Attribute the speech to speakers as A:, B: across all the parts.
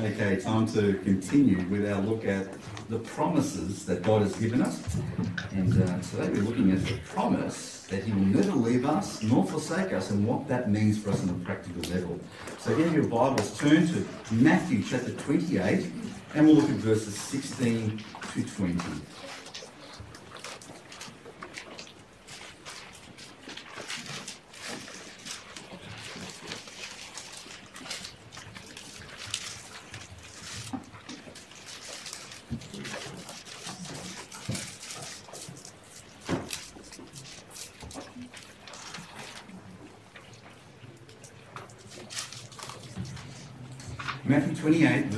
A: Okay, time to continue with our look at the promises that God has given us. And uh, today we're looking at the promise that He will never leave us nor forsake us and what that means for us on a practical level. So in your Bibles, turn to Matthew chapter 28 and we'll look at verses 16 to 20.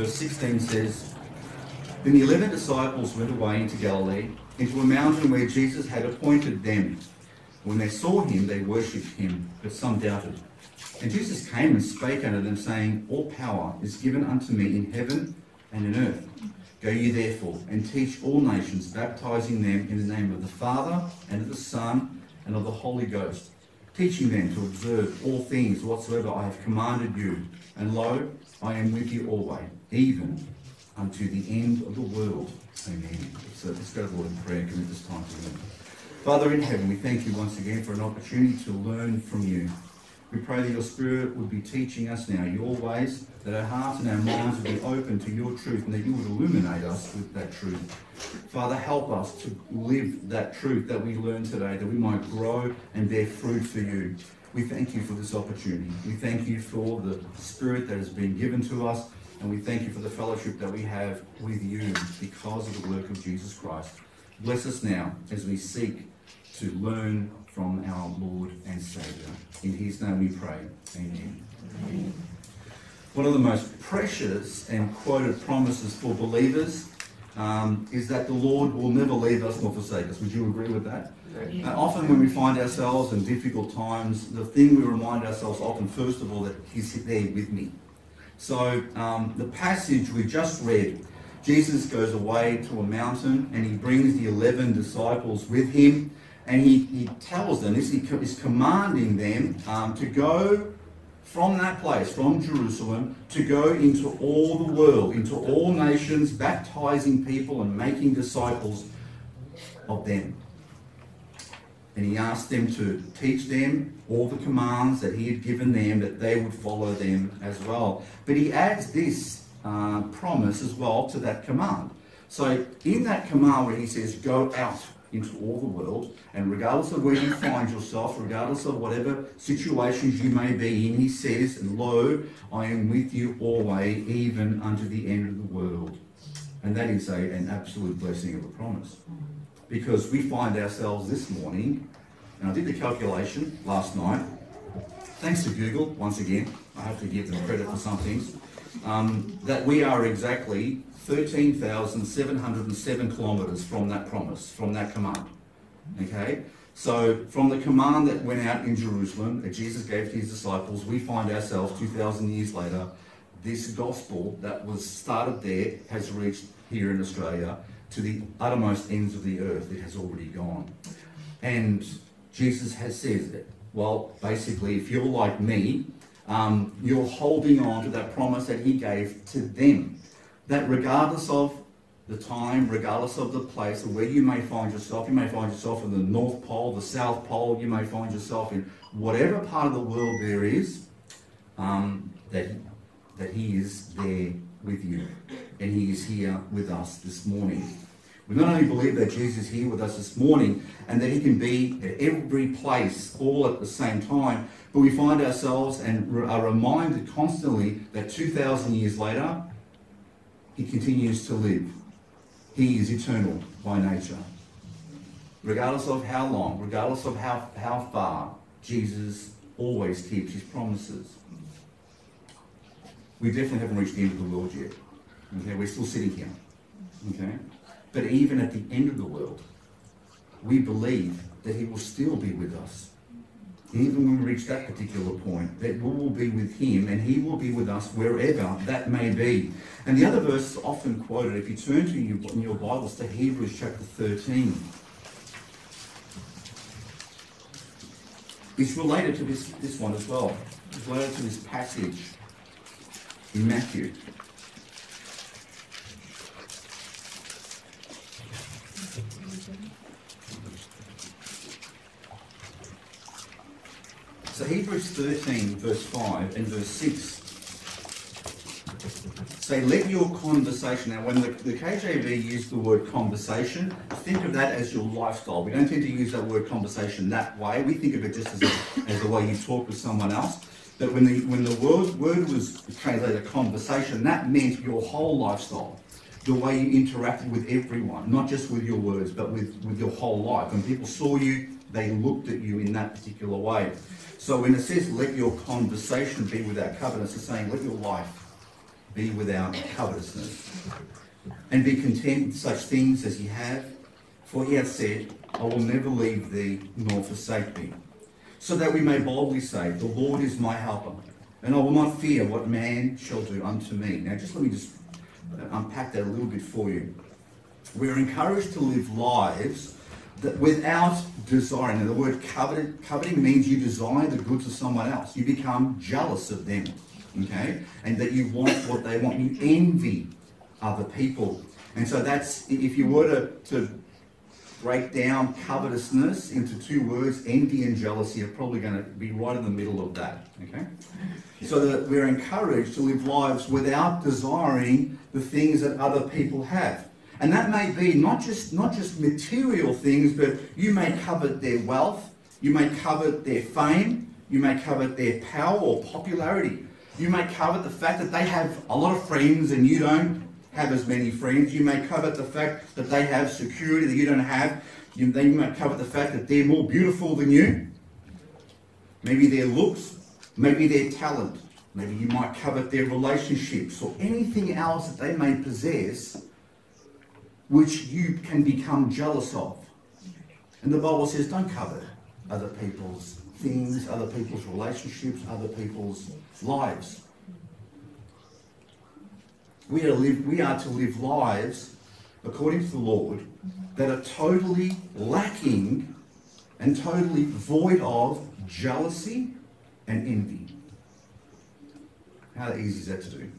A: verse 16 says, Then the eleven disciples went away into Galilee, into a mountain where Jesus had appointed them. When they saw him, they worshipped him, but some doubted. And Jesus came and spake unto them, saying, All power is given unto me in heaven and in earth. Go ye therefore and teach all nations, baptizing them in the name of the Father, and of the Son, and of the Holy Ghost teaching them to observe all things whatsoever I have commanded you. And lo, I am with you always, even unto the end of the world. Amen. So let's go to the Lord in prayer and commit this time to Him. Father in heaven, we thank you once again for an opportunity to learn from you. We pray that your Spirit would be teaching us now your ways, that our hearts and our minds would be open to your truth, and that you would illuminate us with that truth. Father, help us to live that truth that we learned today, that we might grow and bear fruit for you. We thank you for this opportunity. We thank you for the Spirit that has been given to us, and we thank you for the fellowship that we have with you because of the work of Jesus Christ. Bless us now as we seek to learn from our Lord and Saviour. In His name we pray. Amen. Amen. One of the most precious and quoted promises for believers um, is that the Lord will never leave us nor forsake us. Would you agree with that? Uh, often, when we find ourselves in difficult times, the thing we remind ourselves often, first of all, that He's there with me. So, um, the passage we just read, Jesus goes away to a mountain and He brings the 11 disciples with Him and he, he tells them this, he is commanding them um, to go from that place, from Jerusalem, to go into all the world, into all nations, baptizing people and making disciples of them. And he asked them to teach them all the commands that he had given them, that they would follow them as well. But he adds this uh, promise as well to that command. So, in that command where he says, Go out into all the world. And regardless of where you find yourself, regardless of whatever situations you may be in, he says, And lo, I am with you always, even unto the end of the world. And that is a, an absolute blessing of a promise. Because we find ourselves this morning, and I did the calculation last night, thanks to Google, once again, I have to give them credit for some things, um, that we are exactly 13,707 kilometres from that promise, from that command. Okay? So, from the command that went out in Jerusalem that Jesus gave to his disciples, we find ourselves 2,000 years later, this gospel that was started there has reached here in Australia to the uttermost ends of the earth. It has already gone. And Jesus has said that, well, basically, if you're like me, um, you're holding on to that promise that he gave to them that regardless of the time, regardless of the place, where you may find yourself, you may find yourself in the North Pole, the South Pole, you may find yourself in whatever part of the world there is, um, that, that He is there with you. And He is here with us this morning. We not only believe that Jesus is here with us this morning and that He can be at every place all at the same time, but we find ourselves and are reminded constantly that 2,000 years later, he continues to live. He is eternal by nature. Regardless of how long, regardless of how, how far, Jesus always keeps his promises. We definitely haven't reached the end of the world yet. Okay, we're still sitting here. Okay? But even at the end of the world, we believe that he will still be with us even when we reach that particular point, that we will be with him and he will be with us wherever that may be. And the other verse is often quoted, if you turn to in your Bibles to Hebrews chapter 13, it's related to this, this one as well. It's related to this passage in Matthew. So Hebrews 13, verse 5 and verse 6 say, let your conversation. Now, when the, the KJV used the word conversation, think of that as your lifestyle. We don't tend to use that word conversation that way. We think of it just as, a, as the way you talk with someone else. But when the, when the word, word was translated conversation, that meant your whole lifestyle. The way you interacted with everyone, not just with your words, but with, with your whole life. When people saw you, they looked at you in that particular way. So in a sense, let your conversation be without covetousness, saying, let your life be without covetousness. And be content with such things as ye have, for he hath said, I will never leave thee nor forsake thee. So that we may boldly say, The Lord is my helper, and I will not fear what man shall do unto me. Now just let me just unpack that a little bit for you. We're encouraged to live lives that without desiring, and the word coveted, coveting means you desire the goods of someone else. You become jealous of them, okay? And that you want what they want. You envy other people. And so that's, if you were to, to break down covetousness into two words, envy and jealousy are probably going to be right in the middle of that, okay? So that we're encouraged to live lives without desiring the things that other people have. And that may be not just, not just material things, but you may covet their wealth, you may covet their fame, you may covet their power or popularity. You may covet the fact that they have a lot of friends and you don't have as many friends. You may covet the fact that they have security that you don't have. You, you might covet the fact that they're more beautiful than you. Maybe their looks, maybe their talent. Maybe you might covet their relationships or anything else that they may possess which you can become jealous of. And the Bible says, don't covet other people's things, other people's relationships, other people's lives. We are, live, we are to live lives, according to the Lord, that are totally lacking and totally void of jealousy and envy. How easy is that to do?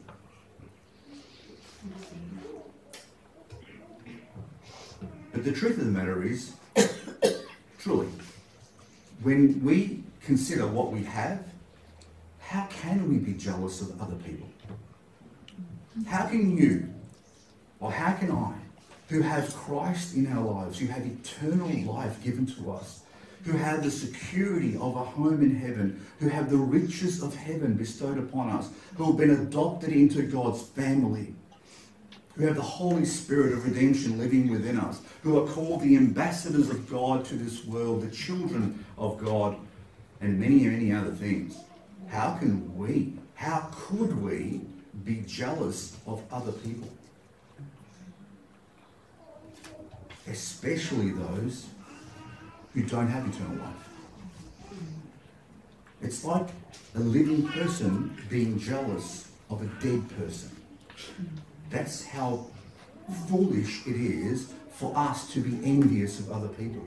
A: But the truth of the matter is, truly, when we consider what we have, how can we be jealous of other people? How can you, or how can I, who have Christ in our lives, who have eternal life given to us, who have the security of a home in heaven, who have the riches of heaven bestowed upon us, who have been adopted into God's family, who have the Holy Spirit of redemption living within us, who are called the ambassadors of God to this world, the children of God, and many, many other things. How can we, how could we be jealous of other people? Especially those who don't have eternal life. It's like a living person being jealous of a dead person. That's how foolish it is for us to be envious of other people.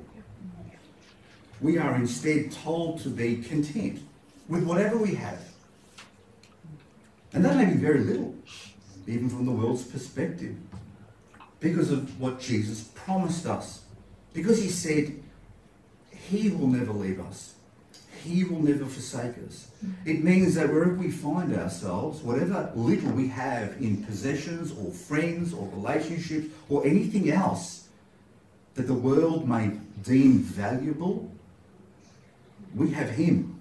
A: We are instead told to be content with whatever we have. And that may be very little, even from the world's perspective, because of what Jesus promised us. Because he said, He will never leave us he will never forsake us. It means that wherever we find ourselves, whatever little we have in possessions or friends or relationships or anything else that the world may deem valuable, we have Him.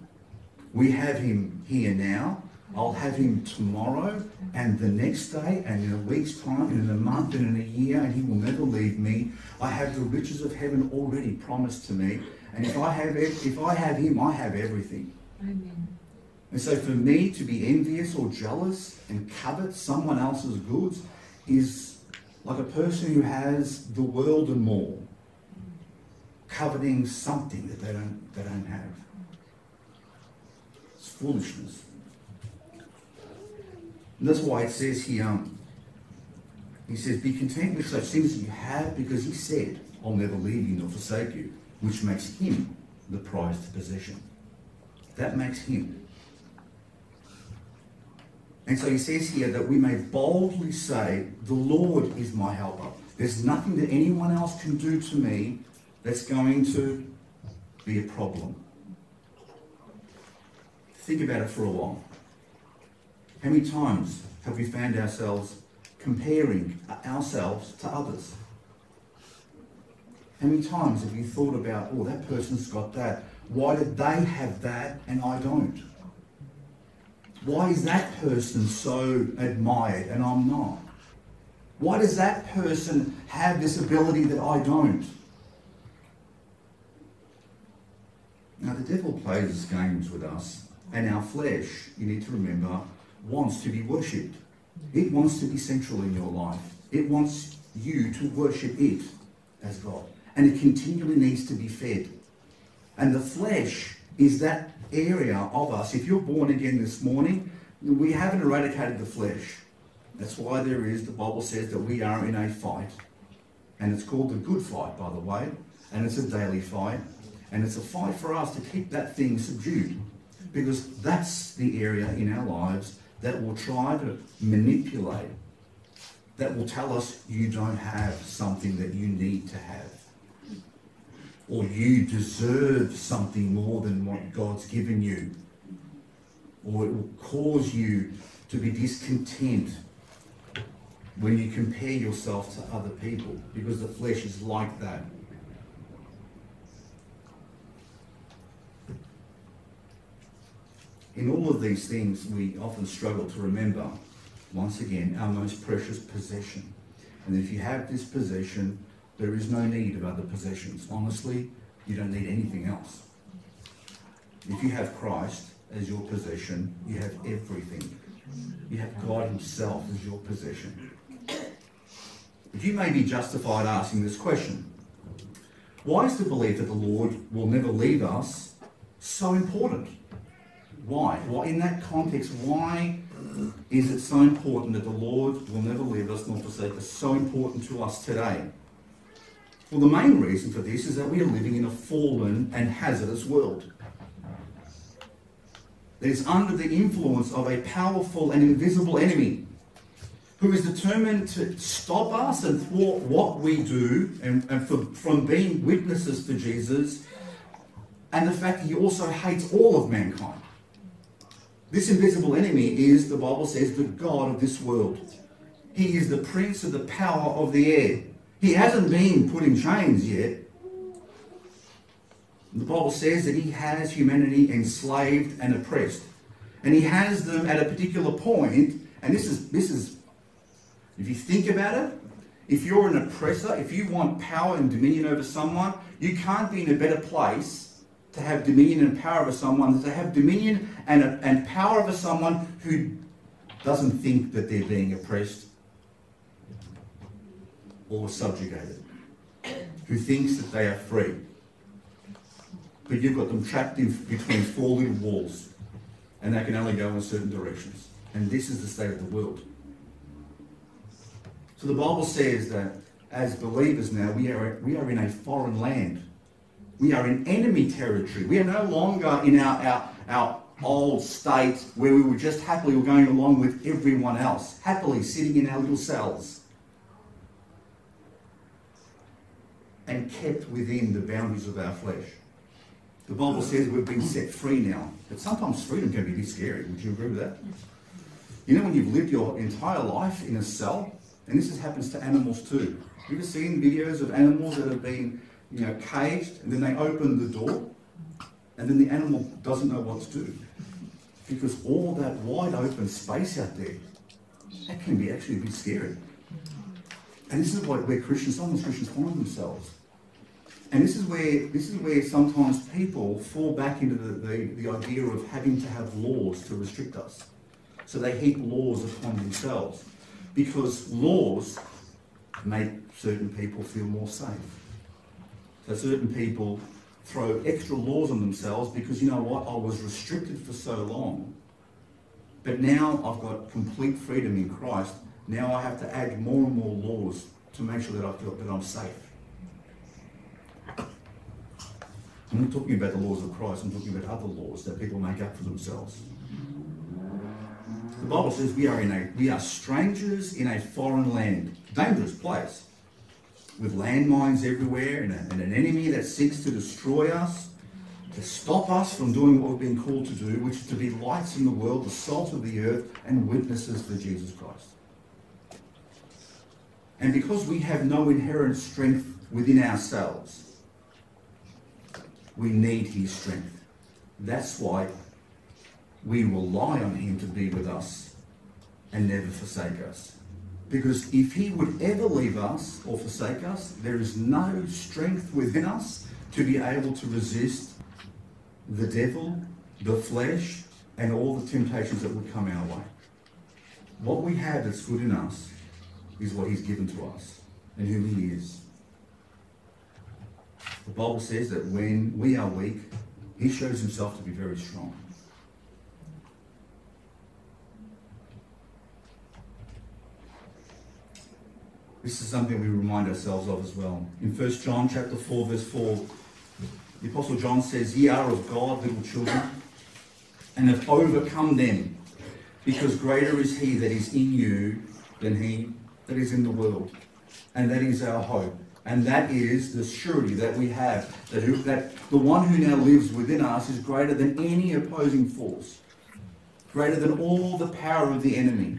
A: We have Him here now. I'll have Him tomorrow and the next day and in a week's time and in a month and in a year, and He will never leave me. I have the riches of heaven already promised to me and if I have, if I have him, I have everything. Amen. And so for me to be envious or jealous and covet someone else's goods is like a person who has the world and more, coveting something that they don't, they don't have. It's foolishness. And that's why it says here, um, he says, be content with such things that you have because he said, I'll never leave you nor forsake you which makes him the prized possession. That makes him. And so he says here that we may boldly say, The Lord is my helper. There's nothing that anyone else can do to me that's going to be a problem. Think about it for a while. How many times have we found ourselves comparing ourselves to others? How many times have you thought about, oh, that person's got that? Why did they have that and I don't? Why is that person so admired and I'm not? Why does that person have this ability that I don't? Now, the devil plays his games with us, and our flesh, you need to remember, wants to be worshipped. It wants to be central in your life. It wants you to worship it as God and it continually needs to be fed. And the flesh is that area of us. If you're born again this morning, we haven't eradicated the flesh. That's why there is, the Bible says, that we are in a fight. And it's called the good fight, by the way. And it's a daily fight. And it's a fight for us to keep that thing subdued. Because that's the area in our lives that will try to manipulate, that will tell us you don't have something that you need to have or you deserve something more than what God's given you, or it will cause you to be discontent when you compare yourself to other people because the flesh is like that. In all of these things, we often struggle to remember, once again, our most precious possession. And if you have this possession, there is no need of other possessions. Honestly, you don't need anything else. If you have Christ as your possession, you have everything. You have God Himself as your possession. But you may be justified asking this question Why is the belief that the Lord will never leave us so important? Why? Why in that context, why is it so important that the Lord will never leave us nor forsake us? So important to us today. Well, the main reason for this is that we are living in a fallen and hazardous world that is under the influence of a powerful and invisible enemy who is determined to stop us and thwart what we do and, and for, from being witnesses to Jesus and the fact that he also hates all of mankind. This invisible enemy is, the Bible says, the God of this world. He is the prince of the power of the air. He hasn't been put in chains yet. The Bible says that he has humanity enslaved and oppressed. And he has them at a particular point, and this is this is if you think about it, if you're an oppressor, if you want power and dominion over someone, you can't be in a better place to have dominion and power over someone than to have dominion and, and power over someone who doesn't think that they're being oppressed or subjugated, who thinks that they are free. But you've got them trapped in between four little walls, and they can only go in certain directions. And this is the state of the world. So the Bible says that as believers now, we are, we are in a foreign land. We are in enemy territory. We are no longer in our, our, our old state where we were just happily going along with everyone else, happily sitting in our little cells. and kept within the boundaries of our flesh. The Bible says we've been set free now, but sometimes freedom can be a bit scary. Would you agree with that? You know, when you've lived your entire life in a cell, and this happens to animals too. you ever seen videos of animals that have been, you know, caged, and then they open the door, and then the animal doesn't know what to do? Because all that wide open space out there, that can be actually a bit scary. And this is where Christians, sometimes Christians find themselves. And this is where this is where sometimes people fall back into the, the, the idea of having to have laws to restrict us. So they heap laws upon themselves. Because laws make certain people feel more safe. So certain people throw extra laws on themselves because you know what? I was restricted for so long, but now I've got complete freedom in Christ. Now I have to add more and more laws to make sure that I feel that I'm safe. I'm not talking about the laws of Christ, I'm talking about other laws that people make up for themselves. The Bible says we are in a we are strangers in a foreign land, dangerous place, with landmines everywhere and, a, and an enemy that seeks to destroy us, to stop us from doing what we've been called to do, which is to be lights in the world, the salt of the earth, and witnesses for Jesus Christ and because we have no inherent strength within ourselves, we need his strength. That's why we rely on him to be with us and never forsake us. Because if he would ever leave us or forsake us, there is no strength within us to be able to resist the devil, the flesh, and all the temptations that would come our way. What we have that's good in us is what he's given to us and who he is. The Bible says that when we are weak, he shows himself to be very strong. This is something we remind ourselves of as well. In 1 John chapter 4, verse 4, the Apostle John says, Ye are of God, little children, and have overcome them, because greater is he that is in you than he that is in the world, and that is our hope. And that is the surety that we have that, who, that the one who now lives within us is greater than any opposing force, greater than all the power of the enemy.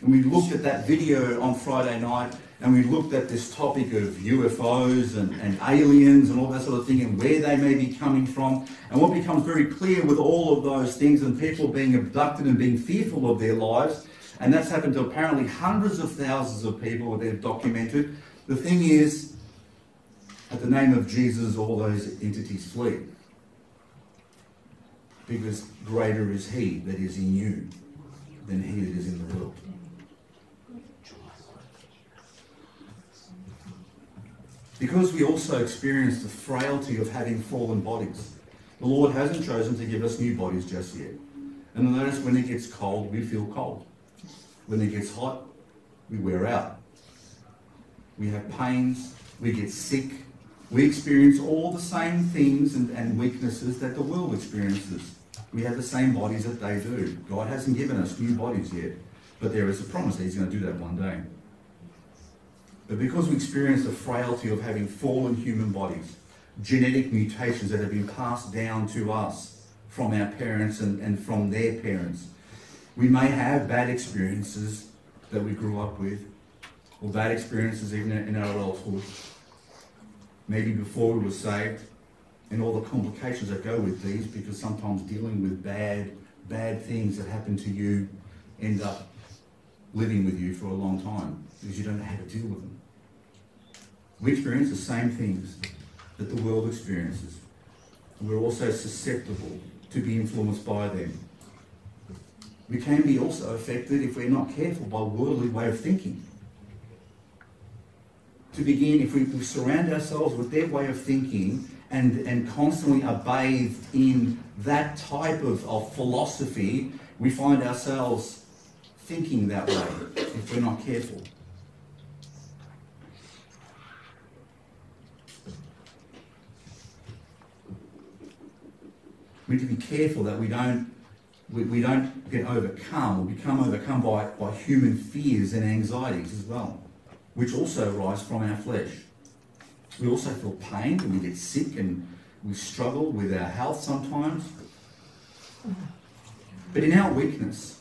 A: And we looked at that video on Friday night and we looked at this topic of UFOs and, and aliens and all that sort of thing and where they may be coming from. And what becomes very clear with all of those things and people being abducted and being fearful of their lives and that's happened to apparently hundreds of thousands of people they've documented. The thing is, at the name of Jesus, all those entities flee. Because greater is he that is in you than he that is in the world. Because we also experience the frailty of having fallen bodies, the Lord hasn't chosen to give us new bodies just yet. And notice when it gets cold, we feel cold. When it gets hot, we wear out. We have pains, we get sick, we experience all the same things and, and weaknesses that the world experiences. We have the same bodies that they do. God hasn't given us new bodies yet, but there is a promise that He's going to do that one day. But because we experience the frailty of having fallen human bodies, genetic mutations that have been passed down to us from our parents and, and from their parents, we may have bad experiences that we grew up with, or bad experiences even in our adulthood, maybe before we were saved, and all the complications that go with these, because sometimes dealing with bad, bad things that happen to you end up living with you for a long time because you don't know how to deal with them. We experience the same things that the world experiences. We're also susceptible to be influenced by them. We can be also affected if we're not careful by worldly way of thinking. To begin, if we, we surround ourselves with their way of thinking and, and constantly are bathed in that type of, of philosophy, we find ourselves thinking that way if we're not careful. We need to be careful that we don't we, we don't get overcome or become overcome by, by human fears and anxieties as well, which also arise from our flesh. We also feel pain and we get sick and we struggle with our health sometimes. But in our weakness,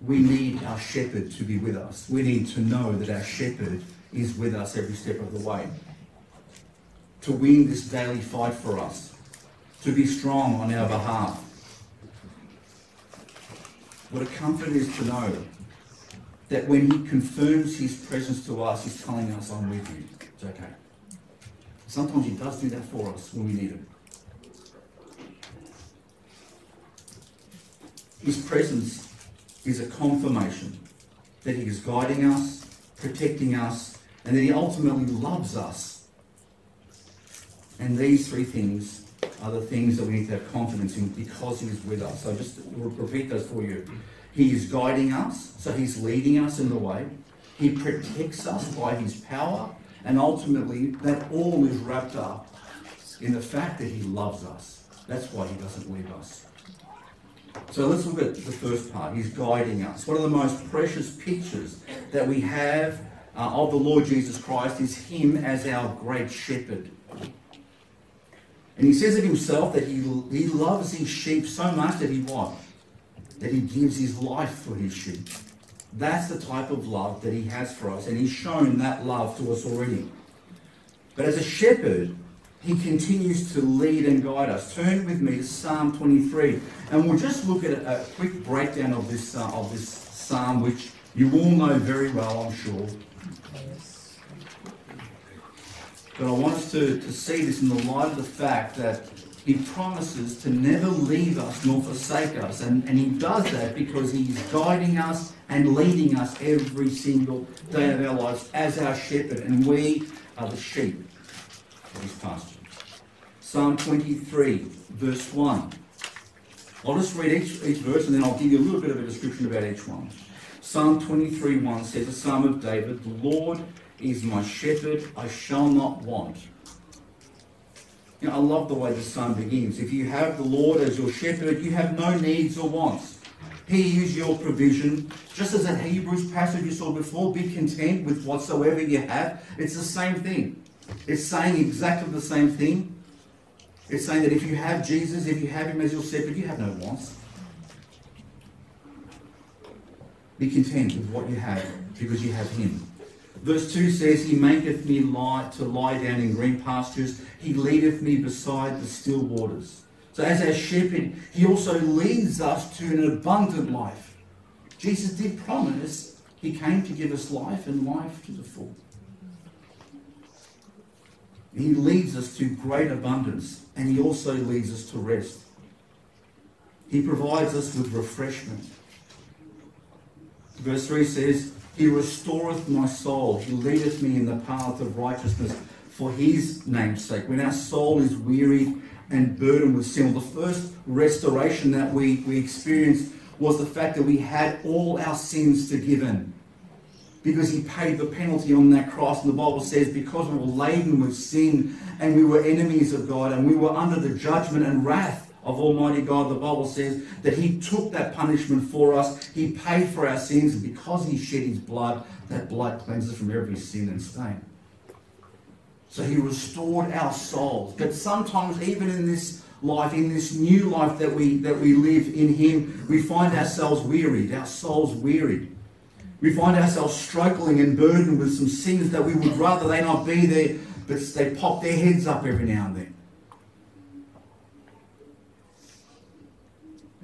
A: we need our shepherd to be with us. We need to know that our shepherd is with us every step of the way. To win this daily fight for us, to be strong on our behalf. What a comfort it is to know that when He confirms His presence to us, He's telling us, I'm with you. It's okay. Sometimes He does do that for us when we need Him. His presence is a confirmation that He is guiding us, protecting us, and that He ultimately loves us. And these three things are the things that we need to have confidence in because He is with us. So just repeat those for you. He is guiding us, so He's leading us in the way. He protects us by His power, and ultimately, that all is wrapped up in the fact that He loves us. That's why He doesn't leave us. So let's look at the first part. He's guiding us. One of the most precious pictures that we have uh, of the Lord Jesus Christ is Him as our great shepherd. And he says of himself that he, he loves his sheep so much that he what? That he gives his life for his sheep. That's the type of love that he has for us, and he's shown that love to us already. But as a shepherd, he continues to lead and guide us. Turn with me to Psalm 23, and we'll just look at a, quick breakdown of this uh, of this psalm, which you all know very well, I'm sure. But I want us to, to see this in the light of the fact that he promises to never leave us nor forsake us. And, and he does that because he's guiding us and leading us every single day of our lives as our shepherd. And we are the sheep of his pasture. Psalm 23, verse 1. I'll just read each, each verse and then I'll give you a little bit of a description about each one. Psalm 23, 1 says, A psalm of David, the Lord is my shepherd, I shall not want. You know, I love the way the psalm begins. If you have the Lord as your shepherd, you have no needs or wants. He is your provision. Just as that Hebrews passage you saw before, be content with whatsoever you have. It's the same thing. It's saying exactly the same thing. It's saying that if you have Jesus, if you have him as your shepherd, you have no wants. Be content with what you have because you have him. Verse 2 says, He maketh me lie, to lie down in green pastures. He leadeth me beside the still waters. So, as our shepherd, He also leads us to an abundant life. Jesus did promise He came to give us life and life to the full. He leads us to great abundance and He also leads us to rest. He provides us with refreshment. Verse 3 says, he restoreth my soul. He leadeth me in the paths of righteousness for his name's sake. When our soul is weary and burdened with sin, well, the first restoration that we, we experienced was the fact that we had all our sins forgiven because he paid the penalty on that cross. And the Bible says, because we were laden with sin and we were enemies of God and we were under the judgment and wrath of Almighty God. The Bible says that He took that punishment for us. He paid for our sins and because He shed His blood. That blood cleanses from every sin and stain. So He restored our souls. But sometimes, even in this life, in this new life that we that we live in Him, we find ourselves wearied. Our souls wearied. We find ourselves struggling and burdened with some sins that we would rather they not be there, but they pop their heads up every now and then.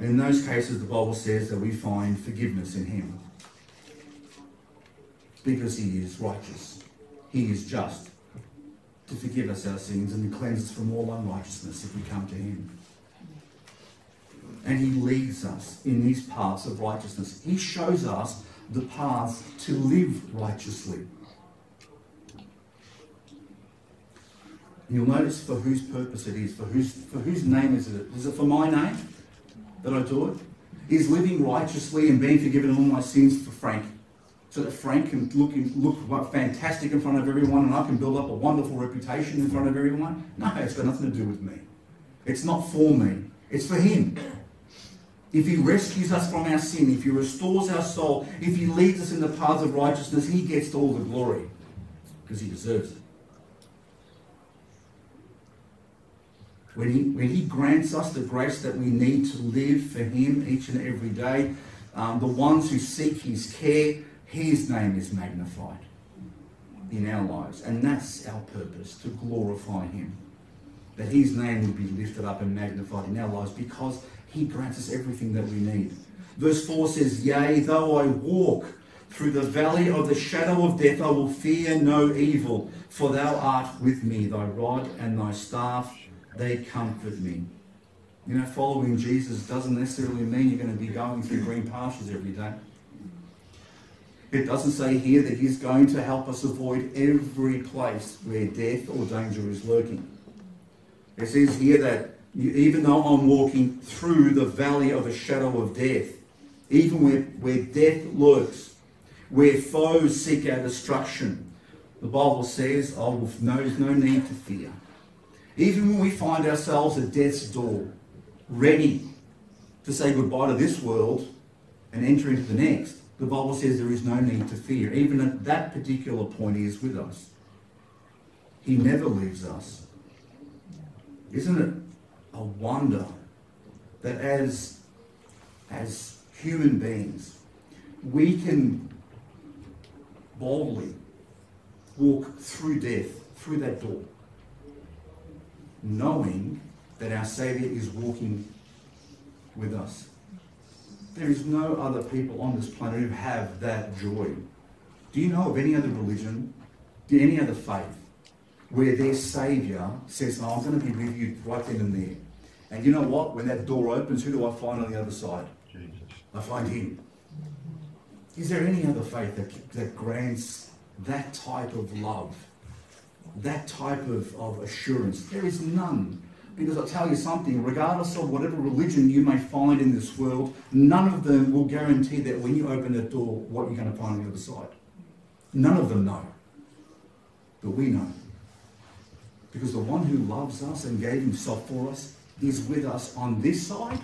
A: And in those cases, the Bible says that we find forgiveness in him because he is righteous, he is just to forgive us our sins and to cleanse us from all unrighteousness if we come to him. And he leads us in these paths of righteousness. He shows us the paths to live righteously. You'll notice for whose purpose it is, for whose, for whose name is it? Is it for my name? that I do it is living righteously and being forgiven all my sins for Frank. So that Frank can look, look fantastic in front of everyone and I can build up a wonderful reputation in front of everyone. No, it's got nothing to do with me. It's not for me, it's for him. If he rescues us from our sin, if he restores our soul, if he leads us in the paths of righteousness, he gets all the glory because he deserves it. when he, when he grants us the grace that we need to live for him each and every day, um, the ones who seek his care, his name is magnified in our lives. And that's our purpose, to glorify him. That his name would be lifted up and magnified in our lives because he grants us everything that we need. Verse 4 says, Yea, though I walk through the valley of the shadow of death, I will fear no evil, for thou art with me, thy rod and thy staff they comfort me. You know, following Jesus doesn't necessarily mean you're going to be going through green pastures every day. It doesn't say here that he's going to help us avoid every place where death or danger is lurking. It says here that even though I'm walking through the valley of a shadow of death, even where, where death lurks, where foes seek our destruction, the Bible says, I will, there's no need to fear. Even when we find ourselves at death's door, ready to say goodbye to this world and enter into the next, the Bible says there is no need to fear. Even at that particular point, He is with us. He never leaves us. Isn't it a wonder that as, as human beings, we can boldly walk through death, through that door, knowing that our Saviour is walking with us. There is no other people on this planet who have that joy. Do you know of any other religion, any other faith, where their Saviour says, oh, I'm going to be with you right then and there? And you know what? When that door opens, who do I find on the other side? Jesus. I find Him. Is there any other faith that, that grants that type of love? that type of, of assurance. There is none. Because I'll tell you something, regardless of whatever religion you may find in this world, none of them will guarantee that when you open that door, what you're going to find on the other side. None of them know. But we know. Because the one who loves us and gave himself for us is with us on this side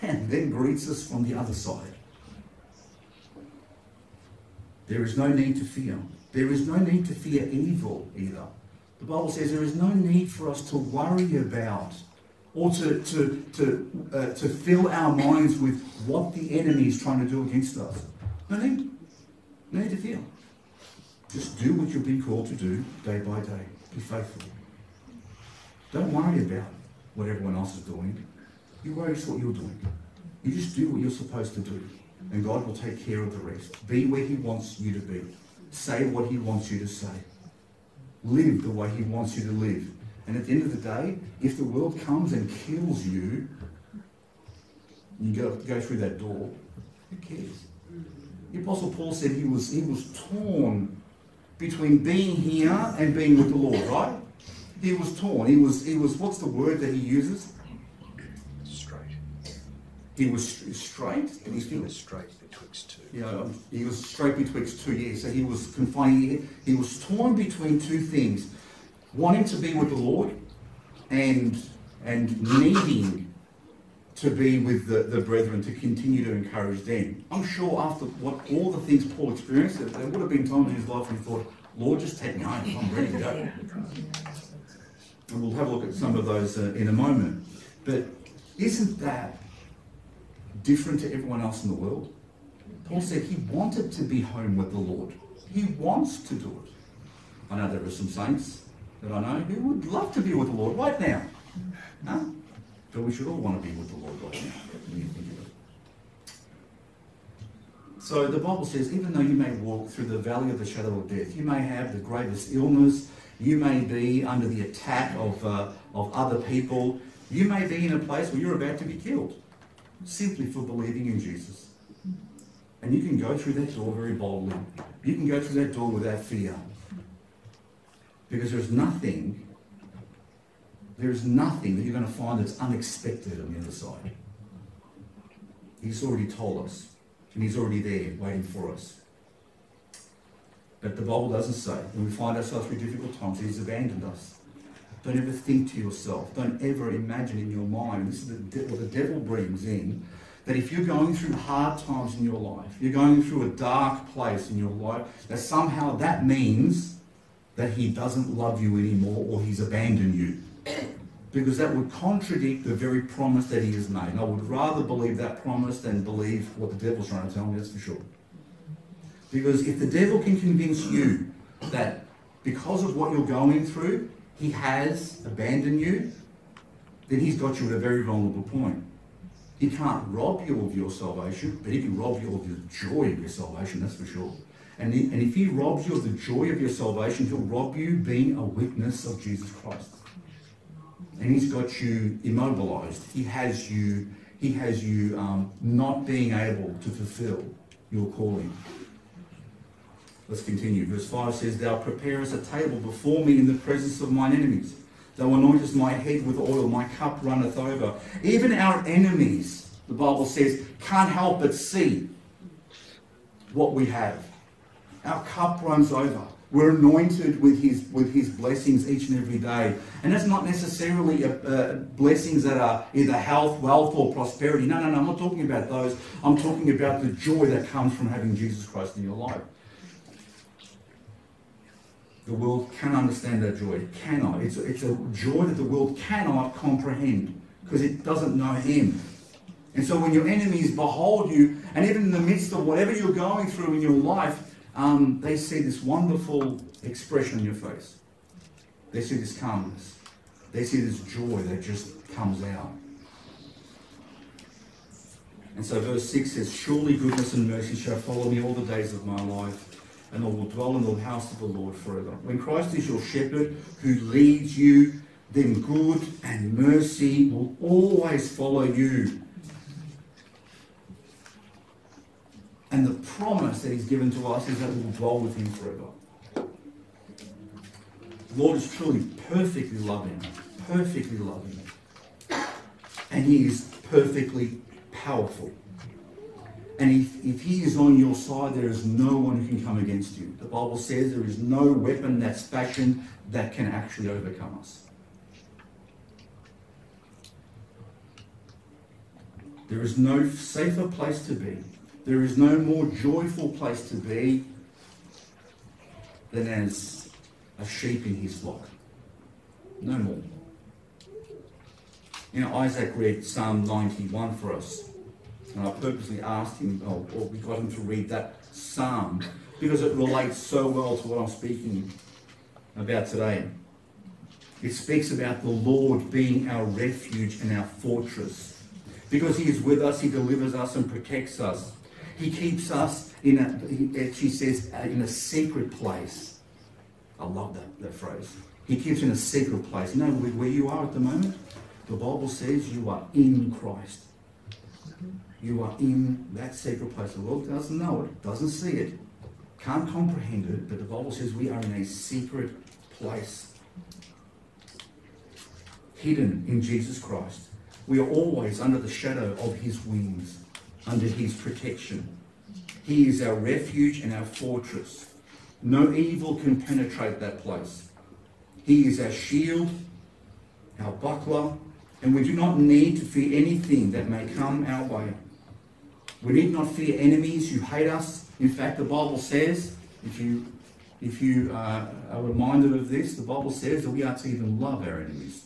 A: and then greets us from the other side. There is no need to fear there is no need to fear evil either. The Bible says there is no need for us to worry about or to, to, to, uh, to fill our minds with what the enemy is trying to do against us. No need. No need to fear. Just do what you have been called to do day by day. Be faithful. Don't worry about what everyone else is doing. You worry about what you're doing. You just do what you're supposed to do, and God will take care of the rest. Be where He wants you to be. Say what He wants you to say. Live the way He wants you to live. And at the end of the day, if the world comes and kills you, you go, go through that door, who cares? The Apostle Paul said he was, he was torn between being here and being with the Lord, right? He was torn. He was, he was what's the word that he uses?
B: Strait.
A: He was strait. He was,
B: he was strait betwixt
A: you know, he was strait betwixt two years. So he was confined, he was torn between two things wanting to be with the Lord and, and needing to be with the, the brethren to continue to encourage them. I'm sure after what all the things Paul experienced, there would have been times in his life when he thought, Lord, just take me home. I'm ready to go. And we'll have a look at some of those uh, in a moment. But isn't that different to everyone else in the world? Paul said he wanted to be home with the Lord. He wants to do it. I know there are some saints that I know who would love to be with the Lord right now. No? But we should all want to be with the Lord right now. So the Bible says, even though you may walk through the valley of the shadow of death, you may have the gravest illness, you may be under the attack of, uh, of other people, you may be in a place where you're about to be killed simply for believing in Jesus. And you can go through that door very boldly. You can go through that door without fear. Because there's nothing, there's nothing that you're going to find that's unexpected on the other side. He's already told us, and he's already there waiting for us. But the Bible doesn't say, when we find ourselves through difficult times, he's abandoned us. Don't ever think to yourself. Don't ever imagine in your mind. This is what the devil brings in that if you're going through hard times in your life, you're going through a dark place in your life, that somehow that means that he doesn't love you anymore or he's abandoned you. Because that would contradict the very promise that he has made. And I would rather believe that promise than believe what the devil's trying to tell me, that's for sure. Because if the devil can convince you that because of what you're going through, he has abandoned you, then he's got you at a very vulnerable point. He can't rob you of your salvation, but he can rob you of the joy of your salvation, that's for sure. And, he, and if he robs you of the joy of your salvation, he'll rob you being a witness of Jesus Christ. And he's got you immobilized. He has you, he has you um, not being able to fulfill your calling. Let's continue. Verse 5 says, Thou preparest a table before me in the presence of mine enemies. Thou anointest my head with oil, my cup runneth over. Even our enemies, the Bible says, can't help but see what we have. Our cup runs over. We're anointed with his, with his blessings each and every day. And that's not necessarily a, uh, uh, blessings that are either health, wealth, or prosperity. No, no, no, I'm not talking about those. I'm talking about the joy that comes from having Jesus Christ in your life the world can understand that joy. It cannot. It's, it's a joy that the world cannot comprehend because it doesn't know Him. And so when your enemies behold you, and even in the midst of whatever you're going through in your life, um, they see this wonderful expression on your face. They see this calmness. They see this joy that just comes out. And so verse 6 says, Surely goodness and mercy shall follow me all the days of my life and I will dwell in the house of the Lord forever. When Christ is your shepherd who leads you, then good and mercy will always follow you. And the promise that he's given to us is that we will dwell with him forever. The Lord is truly perfectly loving, perfectly loving. And he is perfectly powerful. And if, if he is on your side, there is no one who can come against you. The Bible says there is no weapon that's fashioned that can actually overcome us. There is no safer place to be. There is no more joyful place to be than as a sheep in his flock. No more. You know, Isaac read Psalm 91 for us. And I purposely asked him, or, oh, or oh, we got him to read that psalm, because it relates so well to what I'm speaking about today. It speaks about the Lord being our refuge and our fortress. Because He is with us, He delivers us and protects us. He keeps us in a, she says, uh, in a secret place. I love that, that phrase. He keeps in a secret place. You know where you are at the moment? The Bible says you are in Christ. You are in that secret place. The world doesn't know it, doesn't see it, can't comprehend it, but the Bible says we are in a secret place. Hidden in Jesus Christ. We are always under the shadow of his wings, under his protection. He is our refuge and our fortress. No evil can penetrate that place. He is our shield, our buckler, and we do not need to fear anything that may come our way. We need not fear enemies who hate us. In fact, the Bible says, if you, if you uh, are reminded of this, the Bible says that we are to even love our enemies.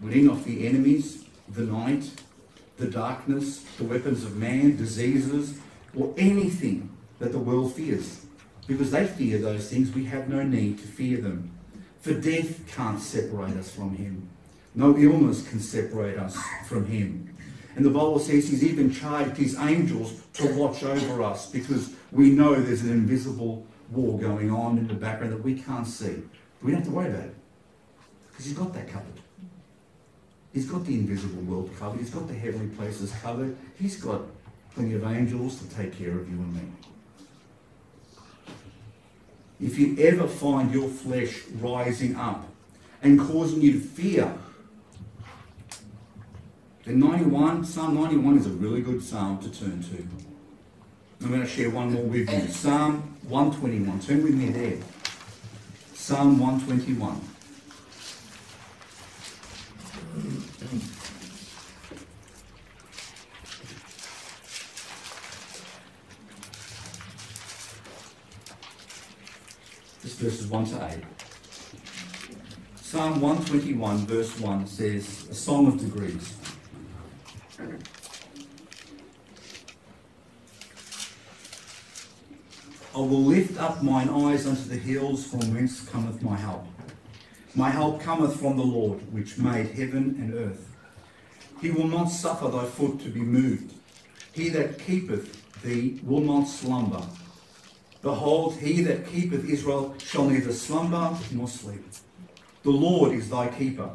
A: We need not fear enemies, the night, the darkness, the weapons of man, diseases, or anything that the world fears. Because they fear those things, we have no need to fear them. For death can't separate us from him. No illness can separate us from him. And the Bible says he's even charged his angels to watch over us because we know there's an invisible war going on in the background that we can't see. we don't have to worry about it because he's got that covered. He's got the invisible world covered. He's got the heavenly places covered. He's got plenty of angels to take care of you and me. If you ever find your flesh rising up and causing you to fear and 91, Psalm 91 is a really good psalm to turn to. I'm going to share one more with you. Psalm 121. Turn with me there. Psalm 121. This verses 1 to 8. Psalm 121, verse 1 says, A song of degrees. I will lift up mine eyes unto the hills from whence cometh my help. My help cometh from the Lord, which made heaven and earth. He will not suffer thy foot to be moved. He that keepeth thee will not slumber. Behold, he that keepeth Israel shall neither slumber nor sleep. The Lord is thy keeper.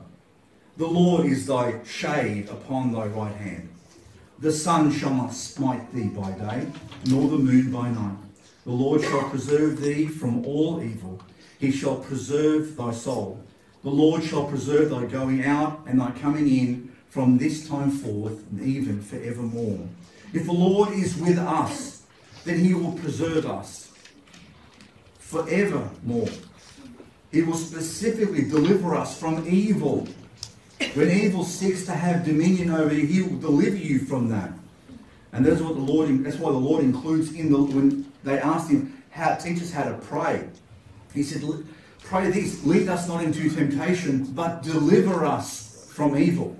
A: The Lord is thy shade upon thy right hand. The sun shall not smite thee by day, nor the moon by night. The Lord shall preserve thee from all evil. He shall preserve thy soul. The Lord shall preserve thy going out and thy coming in from this time forth and even forevermore. If the Lord is with us, then he will preserve us forevermore. He will specifically deliver us from evil when evil seeks to have dominion over you, he will deliver you from that. And that's what the Lord. That's why the Lord includes in the when they asked him how teach us how to pray. He said, "Pray this: Lead us not into temptation, but deliver us from evil."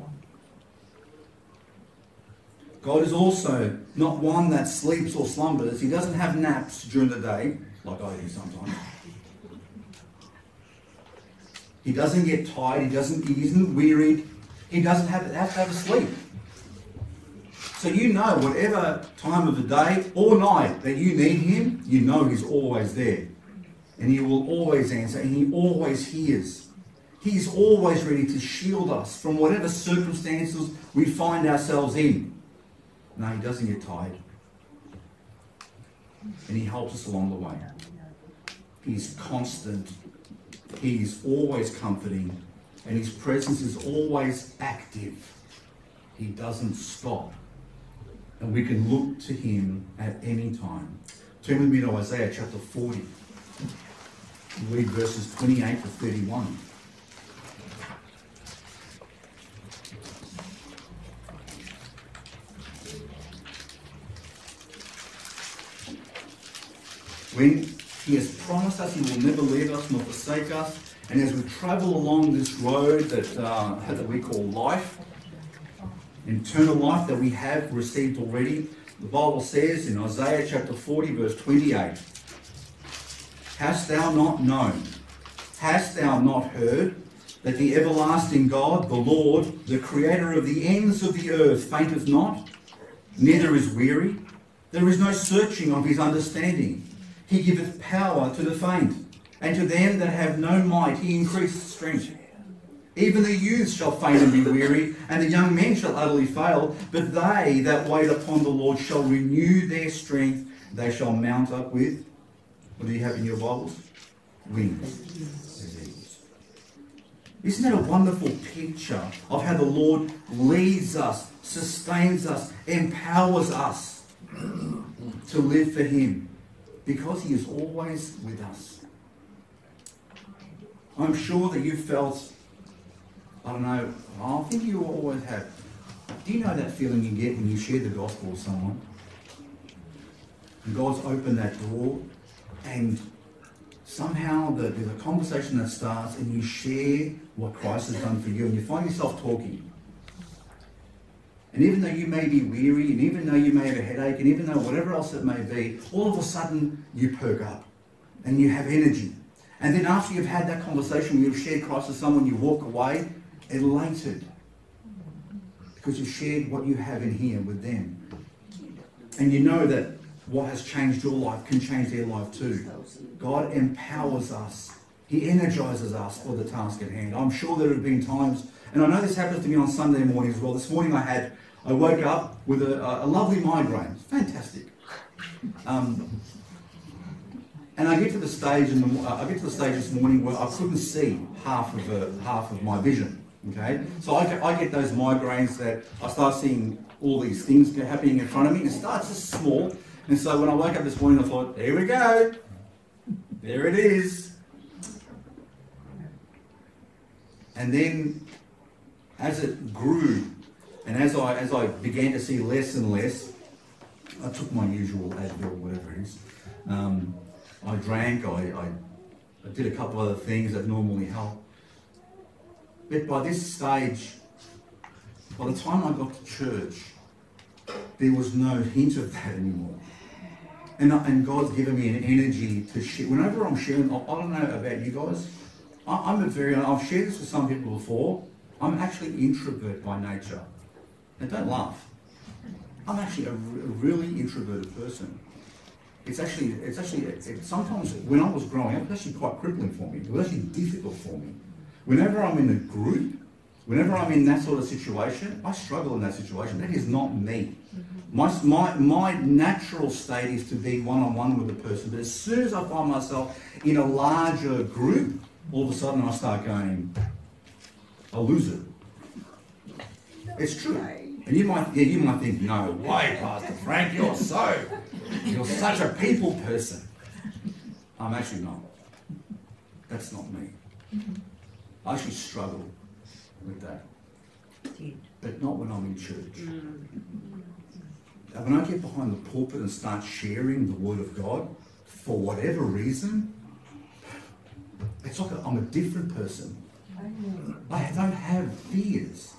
A: God is also not one that sleeps or slumbers. He doesn't have naps during the day, like I do sometimes. He doesn't get tired. He doesn't. He isn't wearied. He doesn't have, have to have a sleep. So you know, whatever time of the day or night that you need Him, you know He's always there, and He will always answer, and He always hears. He is always ready to shield us from whatever circumstances we find ourselves in. No, He doesn't get tired, and He helps us along the way. He's constant he is always comforting and His presence is always active. He doesn't stop. And we can look to Him at any time. Turn with me to Isaiah chapter 40. read verses 28 to 31. When he has promised us He will never leave us nor forsake us. And as we travel along this road that, uh, that we call life, internal life that we have received already, the Bible says in Isaiah chapter 40, verse 28 Hast thou not known? Hast thou not heard? that the everlasting God, the Lord, the creator of the ends of the earth, fainteth not, neither is weary. There is no searching of his understanding. He giveth power to the faint, and to them that have no might he increaseth strength. Even the youths shall faint and be weary, and the young men shall utterly fail. But they that wait upon the Lord shall renew their strength. They shall mount up with, what do you have in your Bibles? Wings. Isn't that a wonderful picture of how the Lord leads us, sustains us, empowers us to live for Him? because He is always with us. I'm sure that you felt, I don't know, I think you always have. Do you know that feeling you get when you share the gospel with someone? And God's opened that door, and somehow the, there's a conversation that starts, and you share what Christ has done for you, and you find yourself talking. And even though you may be weary, and even though you may have a headache, and even though whatever else it may be, all of a sudden you perk up and you have energy. And then after you've had that conversation, you've shared Christ with someone, you walk away elated because you've shared what you have in here with them. And you know that what has changed your life can change their life too. God empowers us. He energizes us for the task at hand. I'm sure there have been times, and I know this happens to me on Sunday morning as well. This morning I had I woke up with a, a lovely migraine. Fantastic. Um, and I get to the stage in the, I get to the stage this morning where I couldn't see half of a, half of my vision. Okay, so I get, I get those migraines that I start seeing all these things happening in front of me. And it starts as small, and so when I woke up this morning, I thought, here we go, there it is. And then, as it grew and as I, as I began to see less and less, I took my usual Advil, whatever it is. Um, I drank, I, I, I did a couple other things that normally help. But by this stage, by the time I got to church, there was no hint of that anymore. And, and God's given me an energy to share. Whenever I'm sharing, I, don't know about you guys. I, am a very, I've shared this with some people before. I'm actually introvert by nature. Now, don't laugh. I'm actually a, really introverted person. It's actually, it's actually, sometimes when I was growing up, it was actually quite crippling for me. It was actually difficult for me. Whenever I'm in a group, whenever I'm in that sort of situation, I struggle in that situation. That is not me. Mm-hmm. My, my, my natural state is to be one on one with a person, but as soon as I find myself in a larger group, all of a sudden I start going, I lose it. It's true. And you might, yeah, you might think, no way, Pastor Frank, you're so, you're such a people person. I'm actually not. That's not me. I actually struggle with that. But not when I'm in church. Mm. when I get behind the pulpit and start sharing the Word of God, for whatever reason, it's like I'm a different person. I don't have fears.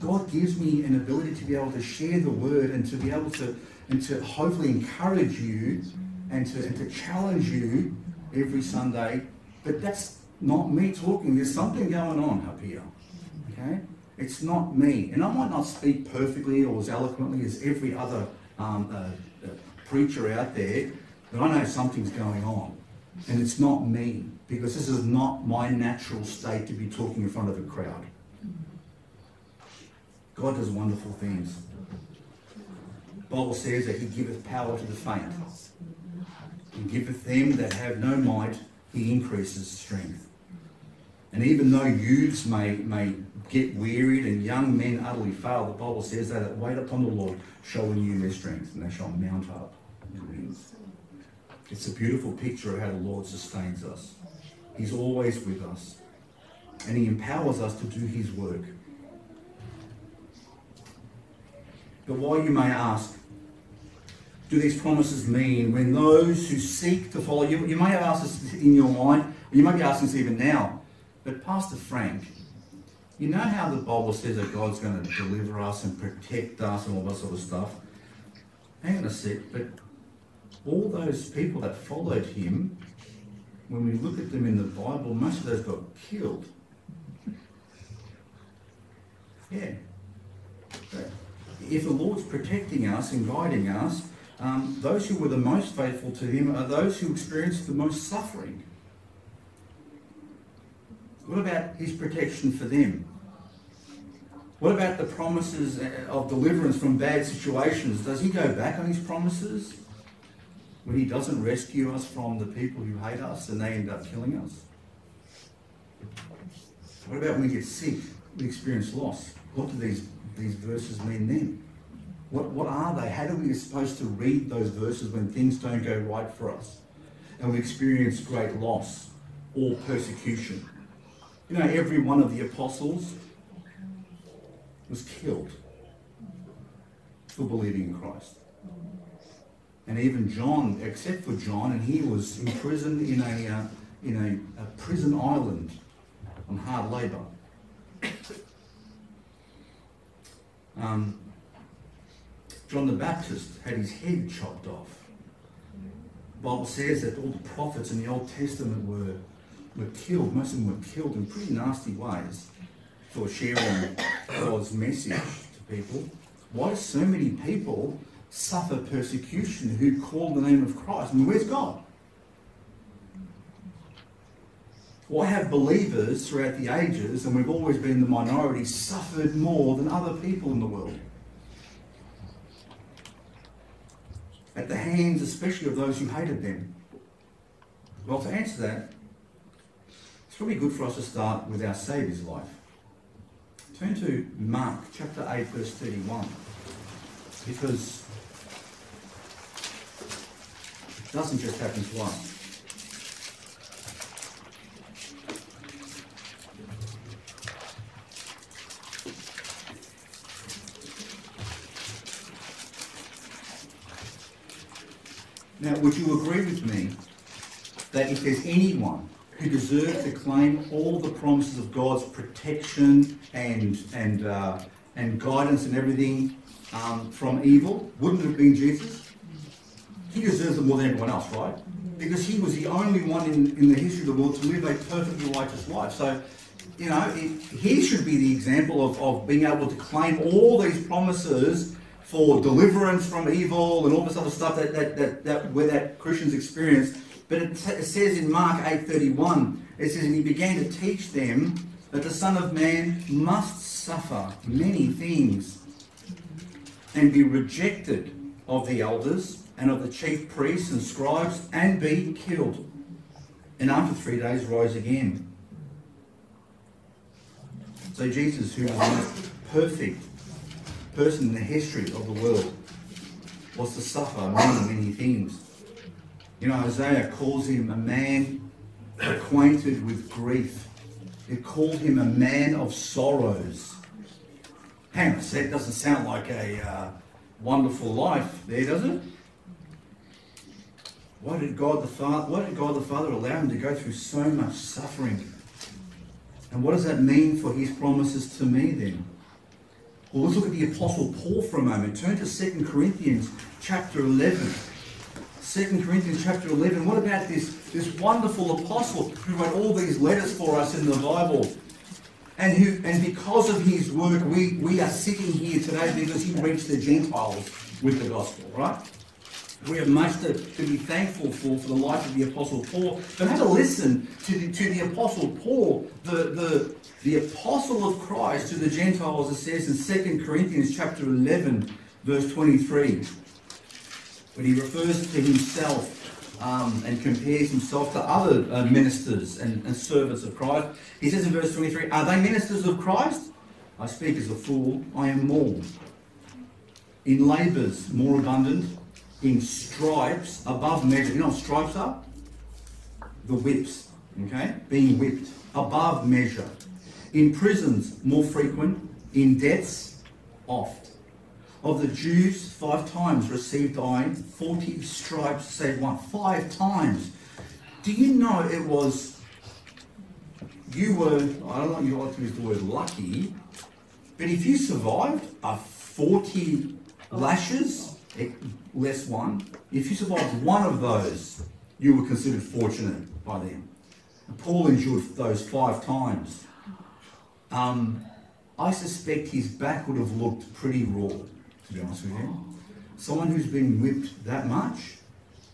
A: God gives me an ability to be able to share the word and to be able to and to hopefully encourage you and to, and to challenge you every Sunday. But that's not me talking. There's something going on up here. Okay? It's not me. And I might not speak perfectly or as eloquently as every other um, uh, uh, preacher out there, but I know something's going on. And it's not me because this is not my natural state to be talking in front of a crowd. God does wonderful things. The Bible says that he giveth power to the faint. He giveth them that have no might, he increases strength. And even though youths may, may get wearied and young men utterly fail, the Bible says they that wait upon the Lord shall renew their strength and they shall mount up wings. It's a beautiful picture of how the Lord sustains us. He's always with us and he empowers us to do his work. But why, you may ask, do these promises mean when those who seek to follow you? You may have asked this in your mind, you might be asking this even now. But Pastor Frank, you know how the Bible says that God's going to deliver us and protect us and all that sort of stuff? Hang on a sec, but all those people that followed him, when we look at them in the Bible, most of those got killed. Yeah. But if the Lord's protecting us and guiding us, um, those who were the most faithful to Him are those who experienced the most suffering. What about His protection for them? What about the promises uh, of deliverance from bad situations? Does He go back on His promises when He doesn't rescue us from the people who hate us and they end up killing us? What about when we get sick? We experience loss what do these, these verses mean then? What, what are they? How do we supposed to read those verses when things don't go right for us and we experience great loss or persecution? You know, every one of the apostles was killed for believing in Christ. And even John, except for John, and he was imprisoned in a, uh, in a, a prison island on hard labor. Um, John the Baptist had his head chopped off. The Bible says that all the prophets in the Old Testament were, were killed. Most of them were killed in pretty nasty ways for sharing God's message to people. Why do so many people suffer persecution who call the name of Christ? I mean, where's God? why have believers throughout the ages, and we've always been the minority, suffered more than other people in the world? At the hands, especially of those who hated them. Well, to answer that, it's probably good for us to start with our Saviour's life. Turn to Mark chapter 8, verse 31, because it doesn't just happen to us. Now, would you agree with me that if there's anyone who deserves to claim all the promises of God's protection and and uh, and guidance and everything um, from evil, wouldn't it have been Jesus? He deserves it more than everyone else, right? Because he was the only one in, in the history of the world to live a perfectly righteous life. So, you know, it, he should be the example of, of being able to claim all these promises for deliverance from evil and all this other stuff that, that, that, that where that Christians experience. But it, t- it says in Mark 8.31, it says, And he began to teach them that the Son of Man must suffer many things and be rejected of the elders and of the chief priests and scribes and be killed. And after three days, rise again. So Jesus, who was perfect person in the history of the world was to suffer many, many things. You know, Isaiah calls him a man acquainted with grief. It called him a man of sorrows. Hang on that doesn't sound like a uh, wonderful life there, does it? Why did God the Father why did God the Father allow him to go through so much suffering? And what does that mean for his promises to me then? Well, let's look at the Apostle Paul for a moment. Turn to 2 Corinthians chapter 11. 2 Corinthians chapter 11. What about this, this wonderful apostle who wrote all these letters for us in the Bible? And, who, and because of his work, we, we are sitting here today because he reached the Gentiles with the gospel, right? We have much to, to be thankful for for the life of the Apostle Paul. But have a listen to the, to the Apostle Paul, the, the, the Apostle of Christ to the Gentiles, it says in 2 Corinthians chapter 11, verse 23, when he refers to himself um, and compares himself to other uh, ministers and, and servants of Christ. He says in verse 23, Are they ministers of Christ? I speak as a fool, I am more. In labours more abundant, in stripes above measure. You know what stripes are? The whips, okay? Being whipped above measure. In prisons, more frequent. In deaths, oft. Of the Jews, five times received I, 40 stripes save one. Five times. Do you know it was, you were, I don't like you like to use the word lucky, but if you survived a 40 lashes, less one, if you survived one of those, you were considered fortunate by them. And Paul endured those five times. Um, I suspect his back would have looked pretty raw, to be honest with you. Someone who's been whipped that much,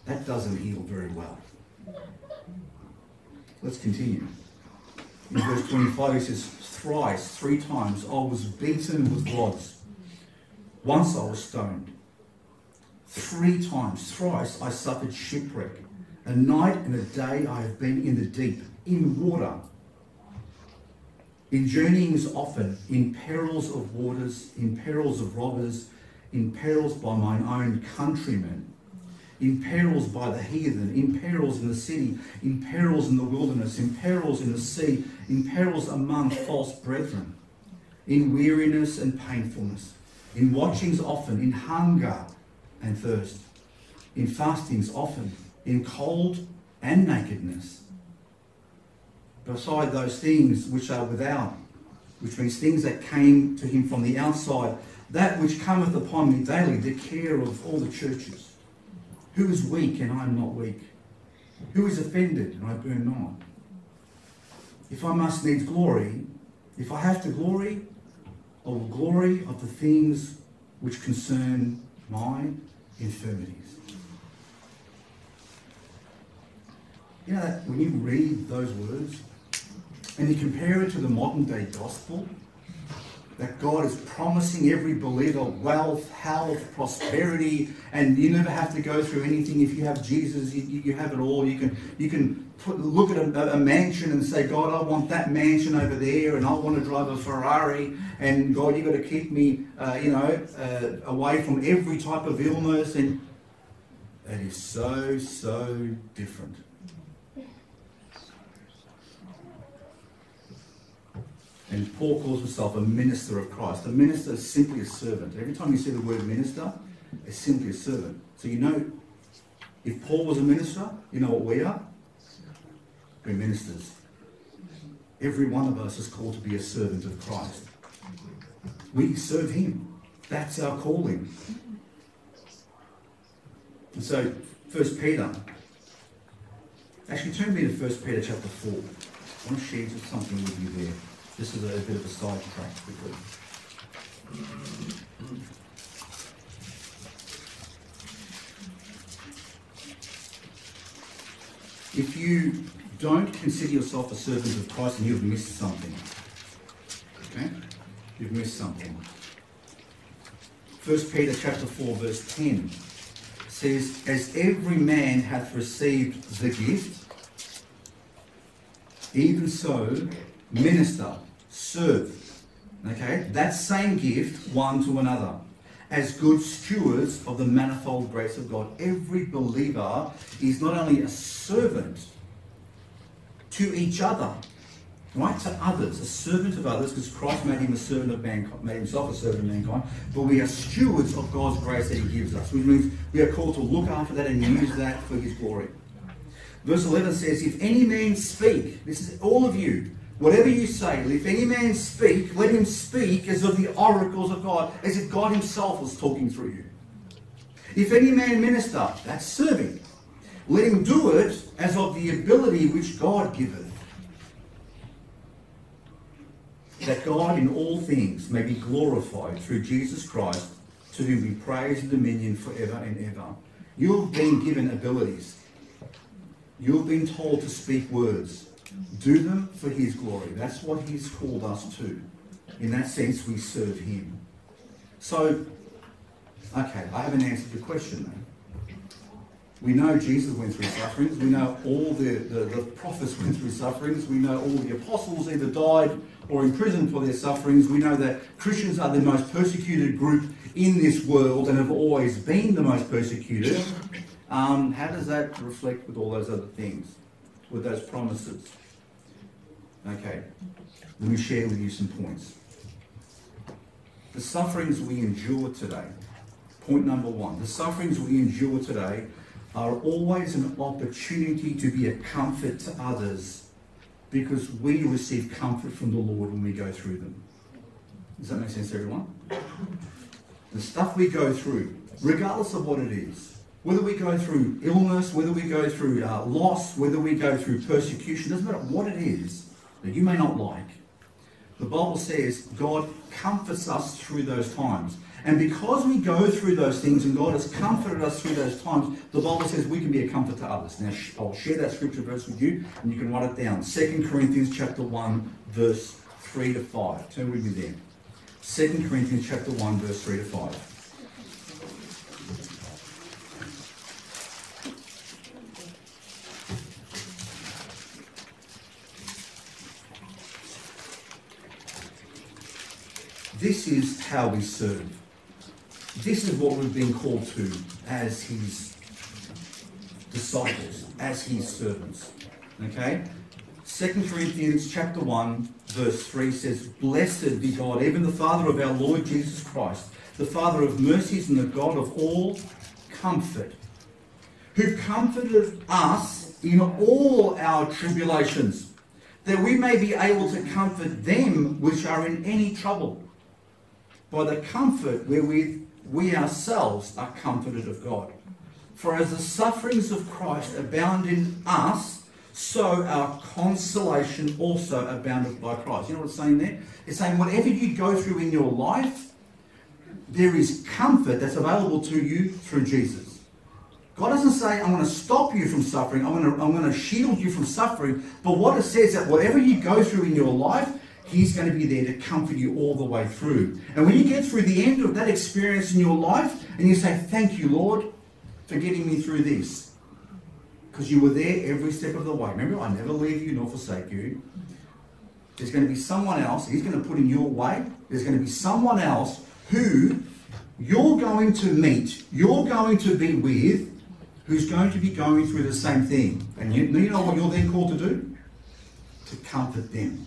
A: that doesn't heal very well. Let's continue. In verse 25, he says, Thrice, three times, I was beaten with rods. Once I was stoned. Three times, thrice, I suffered shipwreck. A night and a day I have been in the deep, in water, in journeyings often, in perils of waters, in perils of robbers, in perils by mine own countrymen, in perils by the heathen, in perils in the city, in perils in the wilderness, in perils in the sea, in perils among false brethren, in weariness and painfulness, in watchings often, in hunger, and thirst, in fastings often, in cold and nakedness. Beside those things which are without, which means things that came to him from the outside, that which cometh upon me daily, the care of all the churches. Who is weak and I am not weak? Who is offended and I burn not? If I must needs glory, if I have to glory, I will glory of the things which concern my infirmities. You know, when you read those words and you compare it to the modern day gospel, that God is promising every believer wealth, health, prosperity, and you never have to go through anything. If you have Jesus, you, you have it all. You can you can put, look at a, a, mansion and say, God, I want that mansion over there, and I want to drive a Ferrari, and God, you've got to keep me uh, you know, uh, away from every type of illness, and it is so, so different. And Paul calls himself a minister of Christ. A minister is simply a servant. Every time you see the word minister, it's simply a servant. So you know, if Paul was a minister, you know what we are? We're ministers. Every one of us is called to be a servant of Christ we serve Him. That's our calling. And so, First Peter. Actually, turn me to First Peter chapter four. I want to share something with you there. This is a, a bit of a sidetrack quickly. If you don't consider yourself a servant of Christ, and you've missed something. Okay you've missed something. 1 Peter chapter 4 verse 10 says, As every man hath received the gift, even so minister, serve. Okay, that same gift one to another as good stewards of the manifold grace of God. Every believer is not only a servant to each other, right to others, a servant of others, because Christ made him a servant of mankind, made himself a servant of mankind, but we are stewards of God's grace that he gives us, which means we are called to look after that and use that for his glory. Verse 11 says, If any man speak, this is all of you, whatever you say, if any man speak, let him speak as of the oracles of God, as if God himself was talking through you. If any man minister, that's serving, let him do it as of the ability which God giveth that God in all things may be glorified through Jesus Christ, to whom be praise and dominion forever and ever. You've been given abilities. You've been told to speak words. Do them for his glory. That's what he's called us to. In that sense, we serve him. So, okay, I haven't answered your question then. We know Jesus went through sufferings. We know all the, the, the prophets went through sufferings. We know all the apostles either died or imprisoned for their sufferings. We know that Christians are the most persecuted group in this world and have always been the most persecuted. Um, how does that reflect with all those other things, with those promises? Okay, let me share with you some points. The sufferings we endure today, point number one, the sufferings we endure today are always an opportunity to be a comfort to others because we receive comfort from the Lord when we go through them. Does that make sense to everyone? The stuff we go through, regardless of what it is, whether we go through illness, whether we go through uh, loss, whether we go through persecution, doesn't matter what it is that you may not like, the Bible says God comforts us through those times. And because we go through those things and God has comforted us through those times, the Bible says we can be a comfort to others. Now, I'll share that scripture verse with you and you can write it down. 2 Corinthians chapter 1, verse 3 to 5. Turn with me there. 2 Corinthians chapter 1, verse 3 to 5. This is how we serve. This is what we've been called to as his disciples, as his servants. Okay? 2 Corinthians chapter 1, verse 3 says, Blessed be God, even the Father of our Lord Jesus Christ, the Father of mercies and the God of all comfort, who comforted us in all our tribulations, that we may be able to comfort them which are in any trouble, by the comfort wherewith we ourselves are comforted of God. For as the sufferings of Christ abound in us, so our consolation also aboundeth by Christ. You know what it's saying there? It's saying whatever you go through in your life, there is comfort that's available to you through Jesus. God doesn't say, I'm going to stop you from suffering, I'm going to, I'm going to shield you from suffering. But what it says that whatever you go through in your life, He's going to be there to comfort you all the way through. And when you get through the end of that experience in your life and you say, Thank you, Lord, for getting me through this, because you were there every step of the way. Remember, I never leave you nor forsake you. There's going to be someone else, He's going to put in your way. There's going to be someone else who you're going to meet, you're going to be with, who's going to be going through the same thing. And you, you know what you're then called to do? To comfort them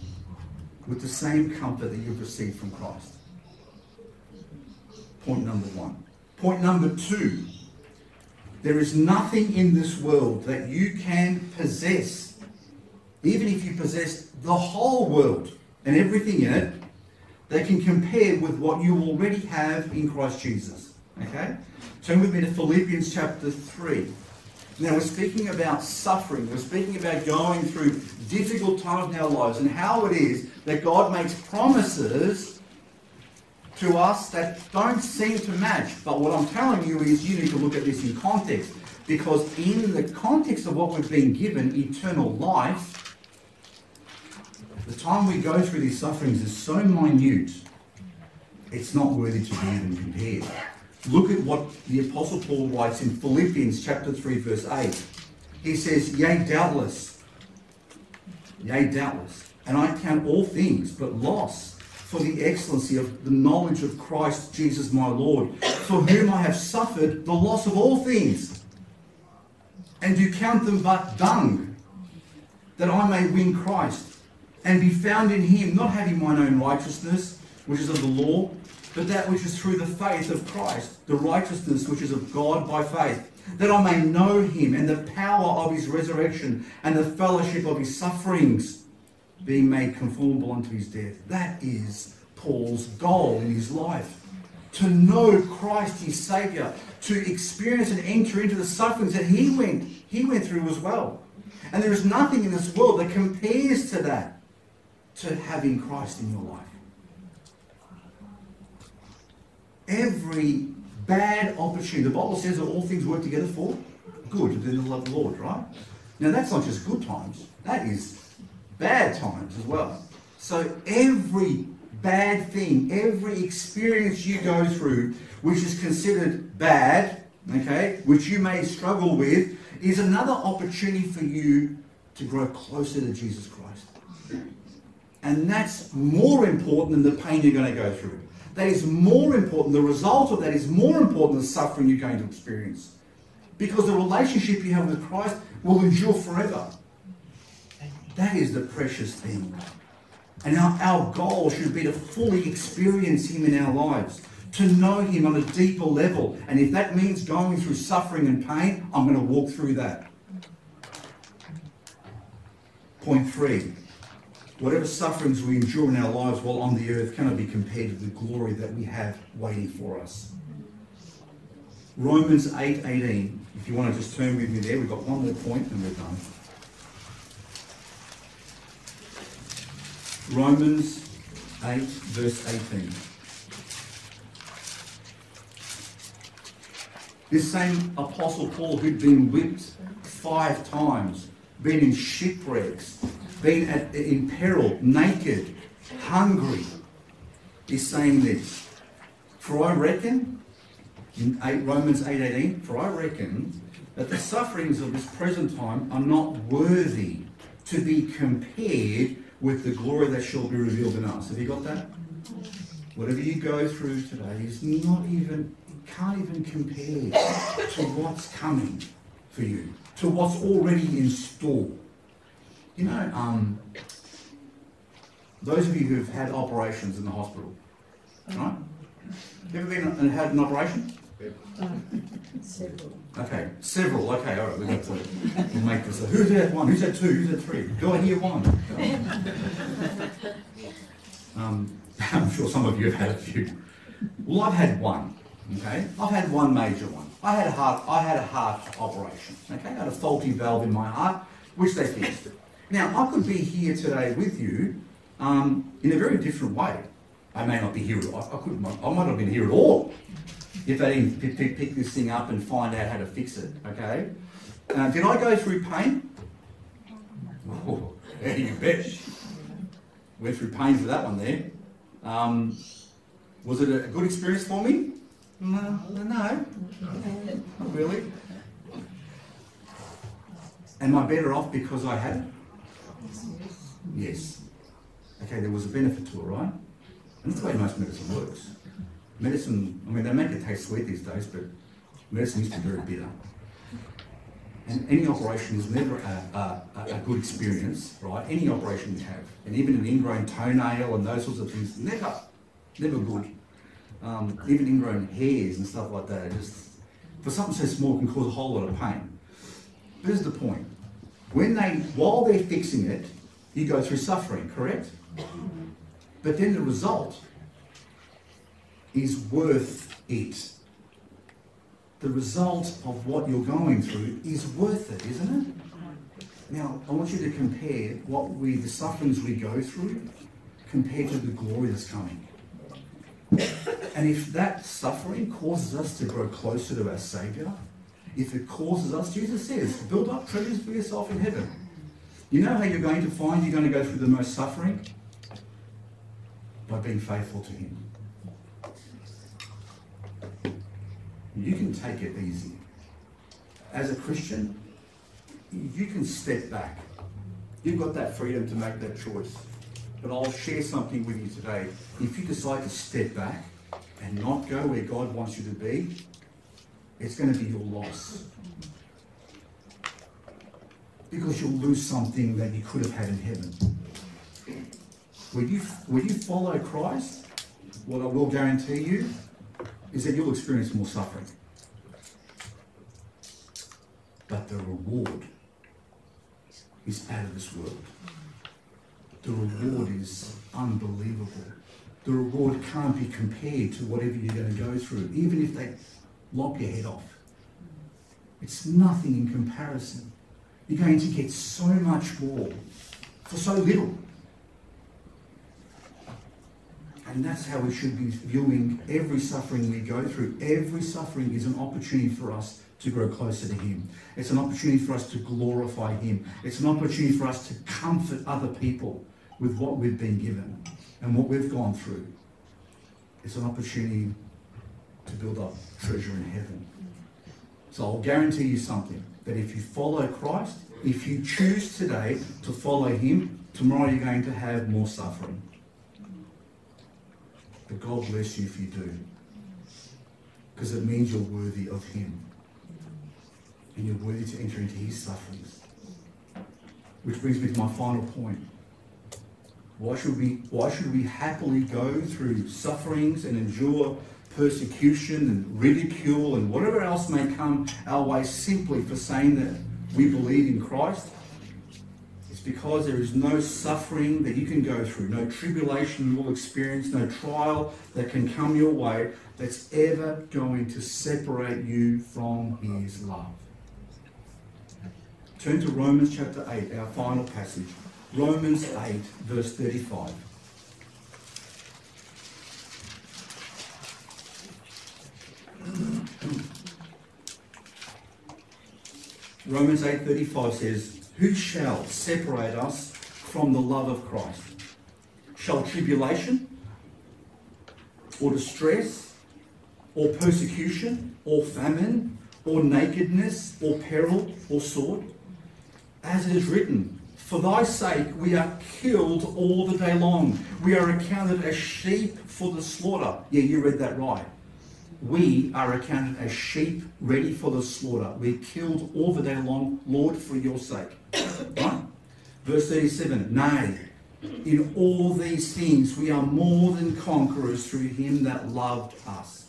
A: with the same comfort that you've received from Christ. Point number one. Point number two there is nothing in this world that you can possess, even if you possess the whole world and everything in it, that can compare with what you already have in Christ Jesus. Okay? Turn with me to Philippians chapter 3. Now, we're speaking about suffering. We're speaking about going through difficult times in our lives and how it is that God makes promises to us that don't seem to match. But what I'm telling you is you need to look at this in context. Because in the context of what we've been given, eternal life, the time we go through these sufferings is so minute, it's not worthy to be even compared. Look at what the Apostle Paul writes in Philippians chapter 3, verse 8. He says, Yea, doubtless, yea, doubtless, and I count all things but loss for the excellency of the knowledge of Christ Jesus my Lord, for whom I have suffered the loss of all things, and do count them but dung, that I may win Christ, and be found in him, not having mine own righteousness, which is of the law, but that which is through the faith of Christ, the righteousness which is of God by faith, that I may know him and the power of his resurrection and the fellowship of his sufferings, being made conformable unto his death. That is Paul's goal in his life. To know Christ, his Savior, to experience and enter into the sufferings that he went, he went through as well. And there is nothing in this world that compares to that, to having Christ in your life. every bad opportunity. The Bible says that all things work together for good within the love of the Lord, right? Now that's not just good times, that is bad times as well. So every bad thing, every experience you go through, which is considered bad, okay, which you may struggle with, is another opportunity for you to grow closer to Jesus Christ. And that's more important than the pain you're going to go through. That is more important. The result of that is more important than suffering you're going to experience. Because the relationship you have with Christ will endure forever. That is the precious thing. And our, our goal should be to fully experience Him in our lives, to know Him on a deeper level. And if that means going through suffering and pain, I'm going to walk through that. Point three Whatever sufferings we endure in our lives while on the earth cannot be compared to the glory that we have waiting for us. Romans 8:18. 8, if you want to just turn with me there, we've got one more point and we're done. Romans 8, verse 18. This same Apostle Paul, who'd been whipped five times, been in shipwrecks, been at, in peril, naked, hungry, is saying this. For I reckon, in 8, Romans 8 for I reckon that the sufferings of this present time are not worthy to be compared with the glory that shall be revealed in us. Have you got that? Whatever you go through today is not even, can't even compare to what's coming for you, to what's already in store. You know, um, those of you who've had operations in the hospital, right? You ever been and had an operation? Several. Okay, several. Okay, all right, we've got to we'll make this. A, who's had one? Who's had two? Who's had three? Do I hear one? um, I'm sure some of you have had a few. Well, I've had one. Okay, I've had one major one. I had a heart. I had a heart operation. Okay, I had a faulty valve in my heart, which they fixed. Now, I could be here today with you um, in a very different way. I may not be here, I, I, could, I might not have been here at all if they didn't pick, pick, this thing up and find out how to fix it, okay? Uh, did I go through pain? Oh, yeah, you bet. Went through pain for that one there. Um, was it a good experience for me? No, no, not really. Am I better off because I had it? Yes. Okay, there was a benefit to it, right? And that's the way most medicine works. Medicine, I mean, they make it taste sweet these days, but medicine used to be very bitter. And any operation is never a, a, a, good experience, right? Any operation you have, and even an ingrown toenail and those sorts of things, never, never good. Um, even ingrown hairs and stuff like that, just for something so small can cause a whole lot of pain. But here's the point when they, while they're fixing it, you go through suffering, correct? But then the result is worth it. The result of what you're going through is worth it, isn't it? Now, I want you to compare what we, the sufferings we go through, compared to the glory that's coming. And if that suffering causes us to grow closer to our Saviour, if it causes us, Jesus says, build up treasures for yourself in heaven. You know how you're going to find you're going to go through the most suffering? By being faithful to Him. You can take it easy. As a Christian, you can step back. You've got that freedom to make that choice. But I'll share something with you today. If you decide to step back and not go where God wants you to be, it's going to be your loss. Because you'll lose something that you could have had in heaven. When you, when you follow Christ, what I will guarantee you is that you'll experience more suffering. But the reward is out of this world. The reward is unbelievable. The reward can't be compared to whatever you're going to go through, even if they lop your head off. It's nothing in comparison. You're going to get so much more for so little. And that's how we should be viewing every suffering we go through. Every suffering is an opportunity for us to grow closer to Him. It's an opportunity for us to glorify Him. It's an opportunity for us to comfort other people with what we've been given and what we've gone through. It's an opportunity to build up treasure in heaven. So I'll guarantee you something that if you follow Christ, if you choose today to follow Him, tomorrow you're going to have more suffering. But God bless you if you do. Because it means you're worthy of Him. And you're worthy to enter into His sufferings. Which brings me to my final point. Why should we, why should we happily go through sufferings and endure persecution and ridicule and whatever else may come our way simply for saying that we believe in Christ, it's because there is no suffering that you can go through, no tribulation you will experience, no trial that can come your way that's ever going to separate you from His love. Turn to Romans chapter 8, our final passage. Romans 8, verse 35. Romans 8:35 says, "Who shall separate us from the love of Christ? Shall tribulation or distress or persecution or famine or nakedness or peril or sword? As it is written, for thy sake we are killed all the day long. We are accounted as sheep for the slaughter." Yeah, you read that right we are accounted as sheep ready for the slaughter. We're killed all the day long, Lord, for your sake. right? Verse 37 Nay, in all these things we are more than conquerors through him that loved us.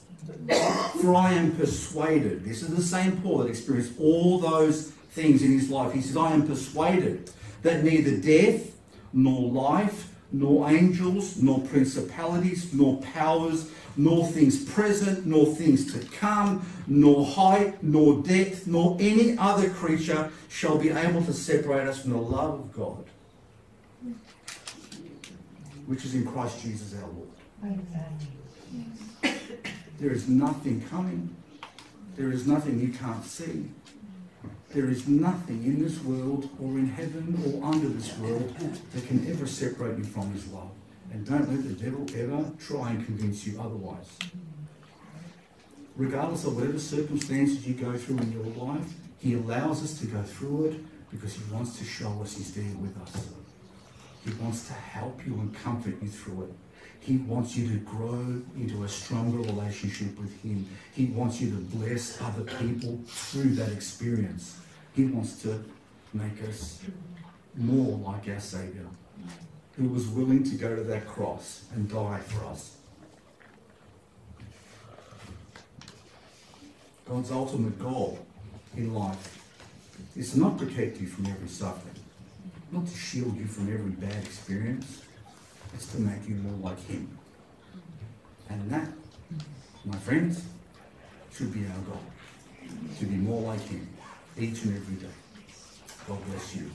A: For I am persuaded, this is the same Paul that experienced all those things in his life. He says, I am persuaded that neither death, nor life, nor angels, nor principalities, nor powers, nor things present, nor things to come, nor height, nor depth, nor any other creature shall be able to separate us from the love of God, which is in Christ Jesus our Lord. There is nothing coming. There is nothing you can't see. There is nothing in this world or in heaven or under this world that can ever separate you from his love. And don't let the devil ever try and convince you otherwise. Regardless of whatever circumstances you go through in your life, he allows us to go through it because he wants to show us he's there with us. He wants to help you and comfort you through it. He wants you to grow into a stronger relationship with Him. He wants you to bless other people through that experience. He wants to make us more like our Savior who was willing to go to that cross and die for us. God's ultimate goal in life is not to protect you from every suffering, not to shield you from every bad experience. It's to make you more like Him. And that, my friends, should be our goal. To be more like Him each and every day. God bless you.